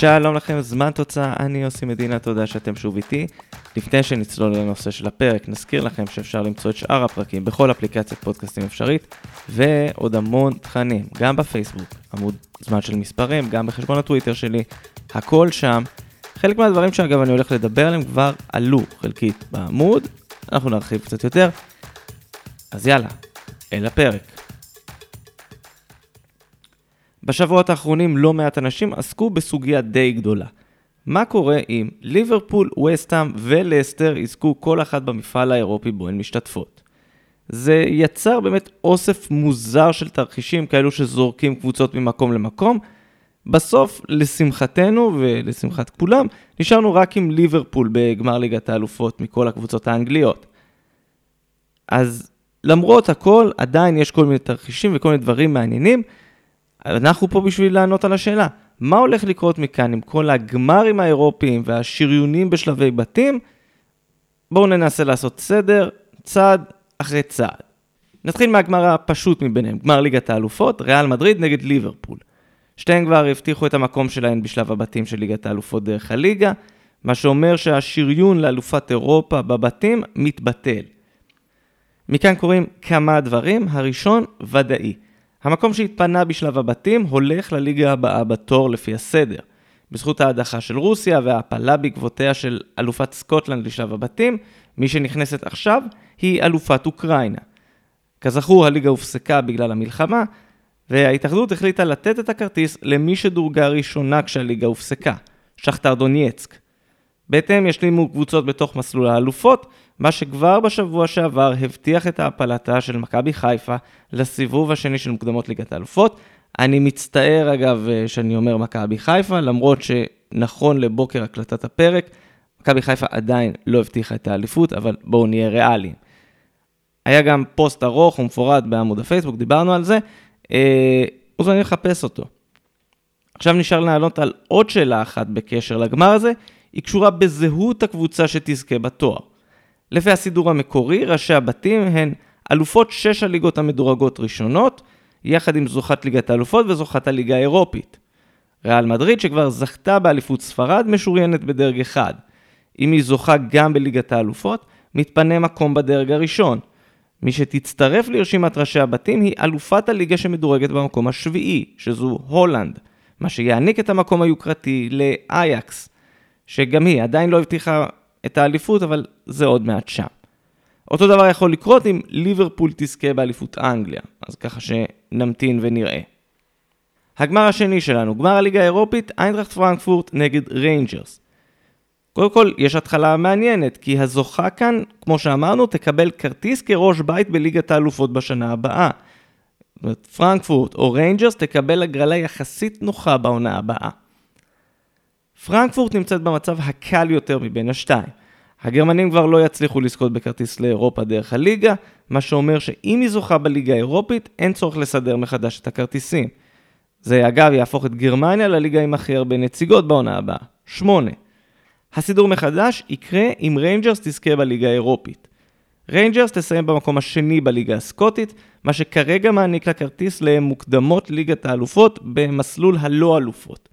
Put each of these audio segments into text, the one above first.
שלום לכם, זמן תוצאה, אני יוסי מדינה, תודה שאתם שוב איתי. לפני שנצלול לנושא של הפרק, נזכיר לכם שאפשר למצוא את שאר הפרקים בכל אפליקציית פודקאסטים אפשרית, ועוד המון תכנים, גם בפייסבוק, עמוד זמן של מספרים, גם בחשבון הטוויטר שלי, הכל שם. חלק מהדברים שאגב אני הולך לדבר עליהם כבר עלו חלקית בעמוד, אנחנו נרחיב קצת יותר. אז יאללה, אל הפרק. בשבועות האחרונים לא מעט אנשים עסקו בסוגיה די גדולה. מה קורה אם ליברפול, וסטאם ולסטר יזכו כל אחת במפעל האירופי בו הן משתתפות? זה יצר באמת אוסף מוזר של תרחישים כאלו שזורקים קבוצות ממקום למקום. בסוף, לשמחתנו ולשמחת כולם, נשארנו רק עם ליברפול בגמר ליגת האלופות מכל הקבוצות האנגליות. אז למרות הכל, עדיין יש כל מיני תרחישים וכל מיני דברים מעניינים. אנחנו פה בשביל לענות על השאלה, מה הולך לקרות מכאן עם כל הגמרים האירופיים והשריונים בשלבי בתים? בואו ננסה לעשות סדר, צעד אחרי צעד. נתחיל מהגמר הפשוט מביניהם, גמר ליגת האלופות, ריאל מדריד נגד ליברפול. שתיהן כבר הבטיחו את המקום שלהן בשלב הבתים של ליגת האלופות דרך הליגה, מה שאומר שהשריון לאלופת אירופה בבתים מתבטל. מכאן קורים כמה דברים, הראשון ודאי. המקום שהתפנה בשלב הבתים הולך לליגה הבאה בתור לפי הסדר. בזכות ההדחה של רוסיה וההפלה בעקבותיה של אלופת סקוטלנד לשלב הבתים, מי שנכנסת עכשיו היא אלופת אוקראינה. כזכור, הליגה הופסקה בגלל המלחמה, וההתאחדות החליטה לתת את הכרטיס למי שדורגה ראשונה כשהליגה הופסקה, שכתר דונייצק. בהתאם ישלימו קבוצות בתוך מסלול האלופות, מה שכבר בשבוע שעבר הבטיח את העפלתה של מכבי חיפה לסיבוב השני של מוקדמות ליגת האלופות. אני מצטער אגב שאני אומר מכבי חיפה, למרות שנכון לבוקר הקלטת הפרק, מכבי חיפה עדיין לא הבטיחה את האליפות, אבל בואו נהיה ריאליים. היה גם פוסט ארוך ומפורט בעמוד הפייסבוק, דיברנו על זה, אה, מוזמנים לחפש אותו. עכשיו נשאר לענות על עוד שאלה אחת בקשר לגמר הזה, היא קשורה בזהות הקבוצה שתזכה בתואר. לפי הסידור המקורי, ראשי הבתים הן אלופות שש הליגות המדורגות ראשונות, יחד עם זוכת ליגת האלופות וזוכת הליגה האירופית. ריאל מדריד, שכבר זכתה באליפות ספרד, משוריינת בדרג אחד. אם היא זוכה גם בליגת האלופות, מתפנה מקום בדרג הראשון. מי שתצטרף לרשימת ראשי הבתים היא אלופת הליגה שמדורגת במקום השביעי, שזו הולנד, מה שיעניק את המקום היוקרתי לאייקס, שגם היא עדיין לא הבטיחה את האליפות, אבל זה עוד מעט שם. אותו דבר יכול לקרות אם ליברפול תזכה באליפות אנגליה, אז ככה שנמתין ונראה. הגמר השני שלנו, גמר הליגה האירופית, איינדרכט פרנקפורט נגד ריינג'רס. קודם כל, יש התחלה מעניינת, כי הזוכה כאן, כמו שאמרנו, תקבל כרטיס כראש בית בליגת האלופות בשנה הבאה. זאת אומרת, פרנקפורט או ריינג'רס תקבל הגרלה יחסית נוחה בעונה הבאה. פרנקפורט נמצאת במצב הקל יותר מבין השתיים. הגרמנים כבר לא יצליחו לזכות בכרטיס לאירופה דרך הליגה, מה שאומר שאם היא זוכה בליגה האירופית, אין צורך לסדר מחדש את הכרטיסים. זה אגב יהפוך את גרמניה לליגה עם הכי הרבה נציגות בעונה הבאה, שמונה. הסידור מחדש יקרה אם ריינג'רס תזכה בליגה האירופית. ריינג'רס תסיים במקום השני בליגה הסקוטית, מה שכרגע מעניק לה כרטיס למוקדמות ליגת האלופות במסלול הלא אלופות.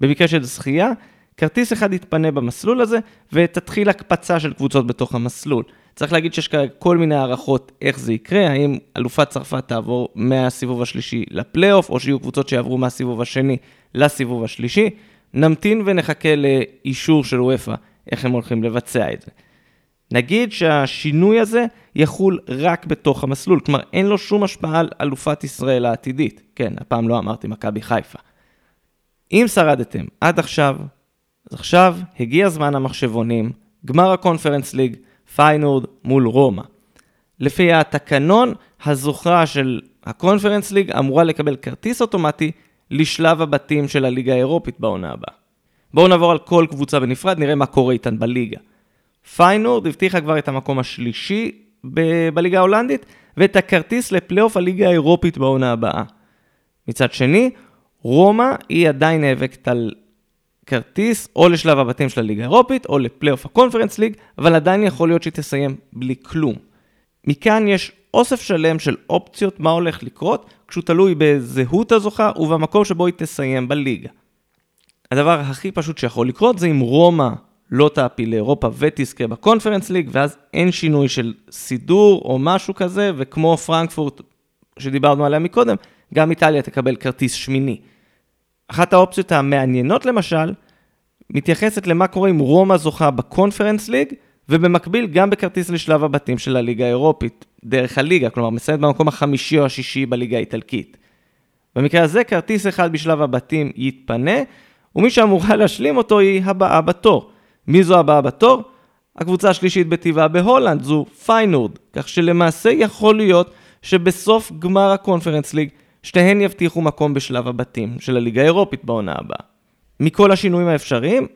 במקרה של זכייה, כרטיס אחד יתפנה במסלול הזה, ותתחיל הקפצה של קבוצות בתוך המסלול. צריך להגיד שיש כרגע כל מיני הערכות איך זה יקרה, האם אלופת צרפת תעבור מהסיבוב השלישי לפלייאוף, או שיהיו קבוצות שיעברו מהסיבוב השני לסיבוב השלישי. נמתין ונחכה לאישור של וופא, איך הם הולכים לבצע את זה. נגיד שהשינוי הזה יחול רק בתוך המסלול, כלומר אין לו שום השפעה על אלופת ישראל העתידית. כן, הפעם לא אמרתי מכבי חיפה. אם שרדתם עד עכשיו, אז עכשיו הגיע זמן המחשבונים, גמר הקונפרנס ליג, פיינורד מול רומא. לפי התקנון, הזוכה של הקונפרנס ליג אמורה לקבל כרטיס אוטומטי לשלב הבתים של הליגה האירופית בעונה הבאה. בואו נעבור על כל קבוצה בנפרד, נראה מה קורה איתן בליגה. פיינורד הבטיחה כבר את המקום השלישי ב- בליגה ההולנדית, ואת הכרטיס לפלייאוף הליגה האירופית בעונה הבאה. מצד שני, רומא היא עדיין נאבקת על כרטיס או לשלב הבתים של הליגה האירופית או לפלייאוף הקונפרנס ליג, אבל עדיין יכול להיות שהיא תסיים בלי כלום. מכאן יש אוסף שלם של אופציות מה הולך לקרות, כשהוא תלוי בזהות הזוכה ובמקום שבו היא תסיים בליגה. הדבר הכי פשוט שיכול לקרות זה אם רומא לא תעפיל לאירופה ותזכה בקונפרנס ליג, ואז אין שינוי של סידור או משהו כזה, וכמו פרנקפורט שדיברנו עליה מקודם, גם איטליה תקבל כרטיס שמיני. אחת האופציות המעניינות למשל, מתייחסת למה קורה אם רומא זוכה בקונפרנס ליג, ובמקביל גם בכרטיס לשלב הבתים של הליגה האירופית, דרך הליגה, כלומר מסיימת במקום החמישי או השישי בליגה האיטלקית. במקרה הזה כרטיס אחד בשלב הבתים יתפנה, ומי שאמורה להשלים אותו היא הבאה בתור. מי זו הבאה בתור? הקבוצה השלישית בטיבה בהולנד זו פיינורד, כך שלמעשה יכול להיות שבסוף גמר הקונפרנס ליג שתיהן יבטיחו מקום בשלב הבתים של הליגה האירופית בעונה הבאה. מכל השינויים האפשריים,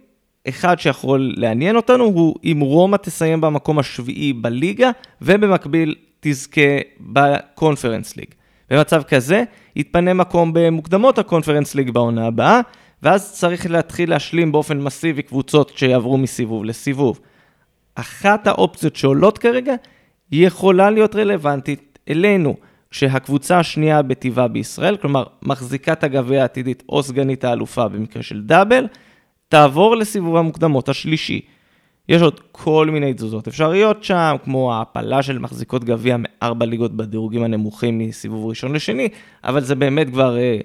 אחד שיכול לעניין אותנו הוא אם רומא תסיים במקום השביעי בליגה ובמקביל תזכה בקונפרנס ליג. במצב כזה, יתפנה מקום במוקדמות הקונפרנס ליג בעונה הבאה, ואז צריך להתחיל להשלים באופן מסיבי קבוצות שיעברו מסיבוב לסיבוב. אחת האופציות שעולות כרגע, יכולה להיות רלוונטית אלינו, כשהקבוצה השנייה בטבעה בישראל, כלומר מחזיקת הגביע העתידית או סגנית האלופה במקרה של דאבל, תעבור לסיבוב המוקדמות השלישי. יש עוד כל מיני תזוזות אפשריות שם, כמו ההעפלה של מחזיקות גביע מארבע ליגות בדירוגים הנמוכים מסיבוב ראשון לשני, אבל זה באמת כבר אה,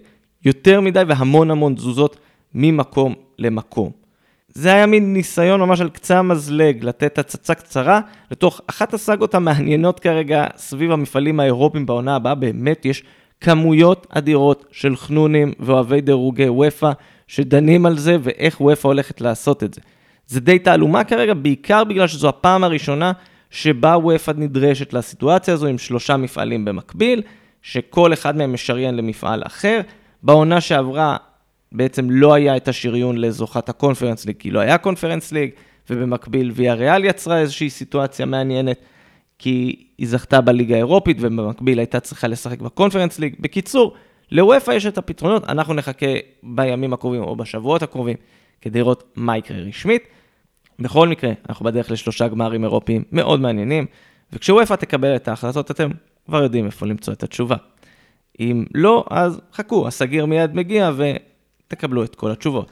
יותר מדי והמון המון תזוזות ממקום למקום. זה היה מין ניסיון ממש על קצה המזלג, לתת הצצה קצרה לתוך אחת הסאגות המעניינות כרגע סביב המפעלים האירופיים בעונה הבאה, באמת יש כמויות אדירות של חנונים ואוהבי דירוגי וופא שדנים על זה ואיך וופא הולכת לעשות את זה. זה די תעלומה כרגע, בעיקר בגלל שזו הפעם הראשונה שבה וופא נדרשת לסיטואציה הזו עם שלושה מפעלים במקביל, שכל אחד מהם משריין למפעל אחר. בעונה שעברה בעצם לא היה את השריון לזוכת הקונפרנס ליג, כי לא היה קונפרנס ליג, ובמקביל ויה ריאל יצרה איזושהי סיטואציה מעניינת, כי היא זכתה בליגה האירופית, ובמקביל הייתה צריכה לשחק בקונפרנס ליג. בקיצור, לוופא יש את הפתרונות, אנחנו נחכה בימים הקרובים או בשבועות הקרובים כדי לראות מה יקרה רשמית. בכל מקרה, אנחנו בדרך לשלושה גמרים אירופיים מאוד מעניינים, וכשוופא תקבל את ההחלטות, אתם כבר יודעים איפה למצוא את התשובה. אם לא, אז חכו, הסגיר מיד מגיע ותקבלו את כל התשובות.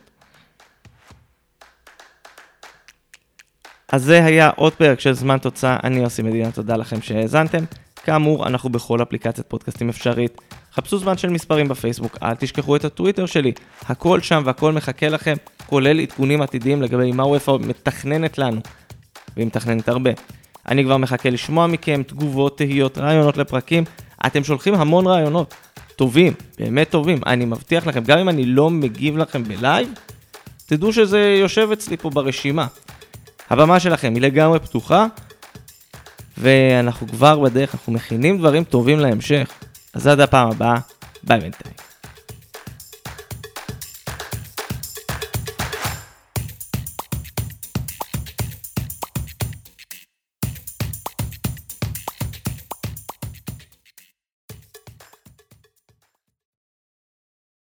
אז זה היה עוד פרק של זמן תוצאה, אני יוסי מדינה, תודה לכם שהאזנתם. כאמור, אנחנו בכל אפליקציית פודקאסטים אפשרית. חפשו זמן של מספרים בפייסבוק, אל תשכחו את הטוויטר שלי, הכל שם והכל מחכה לכם, כולל עדכונים עתידיים לגבי מה וופא מתכננת לנו, והיא מתכננת הרבה. אני כבר מחכה לשמוע מכם תגובות, תהיות, רעיונות לפרקים. אתם שולחים המון רעיונות, טובים, באמת טובים. אני מבטיח לכם, גם אם אני לא מגיב לכם בלייב, תדעו שזה יושב אצלי פה ברשימה. הבמה שלכם היא לגמרי פתוחה, ואנחנו כבר בדרך, אנחנו מכינים דברים טובים להמשך. אז עד הפעם הבאה, ביי בינתיים.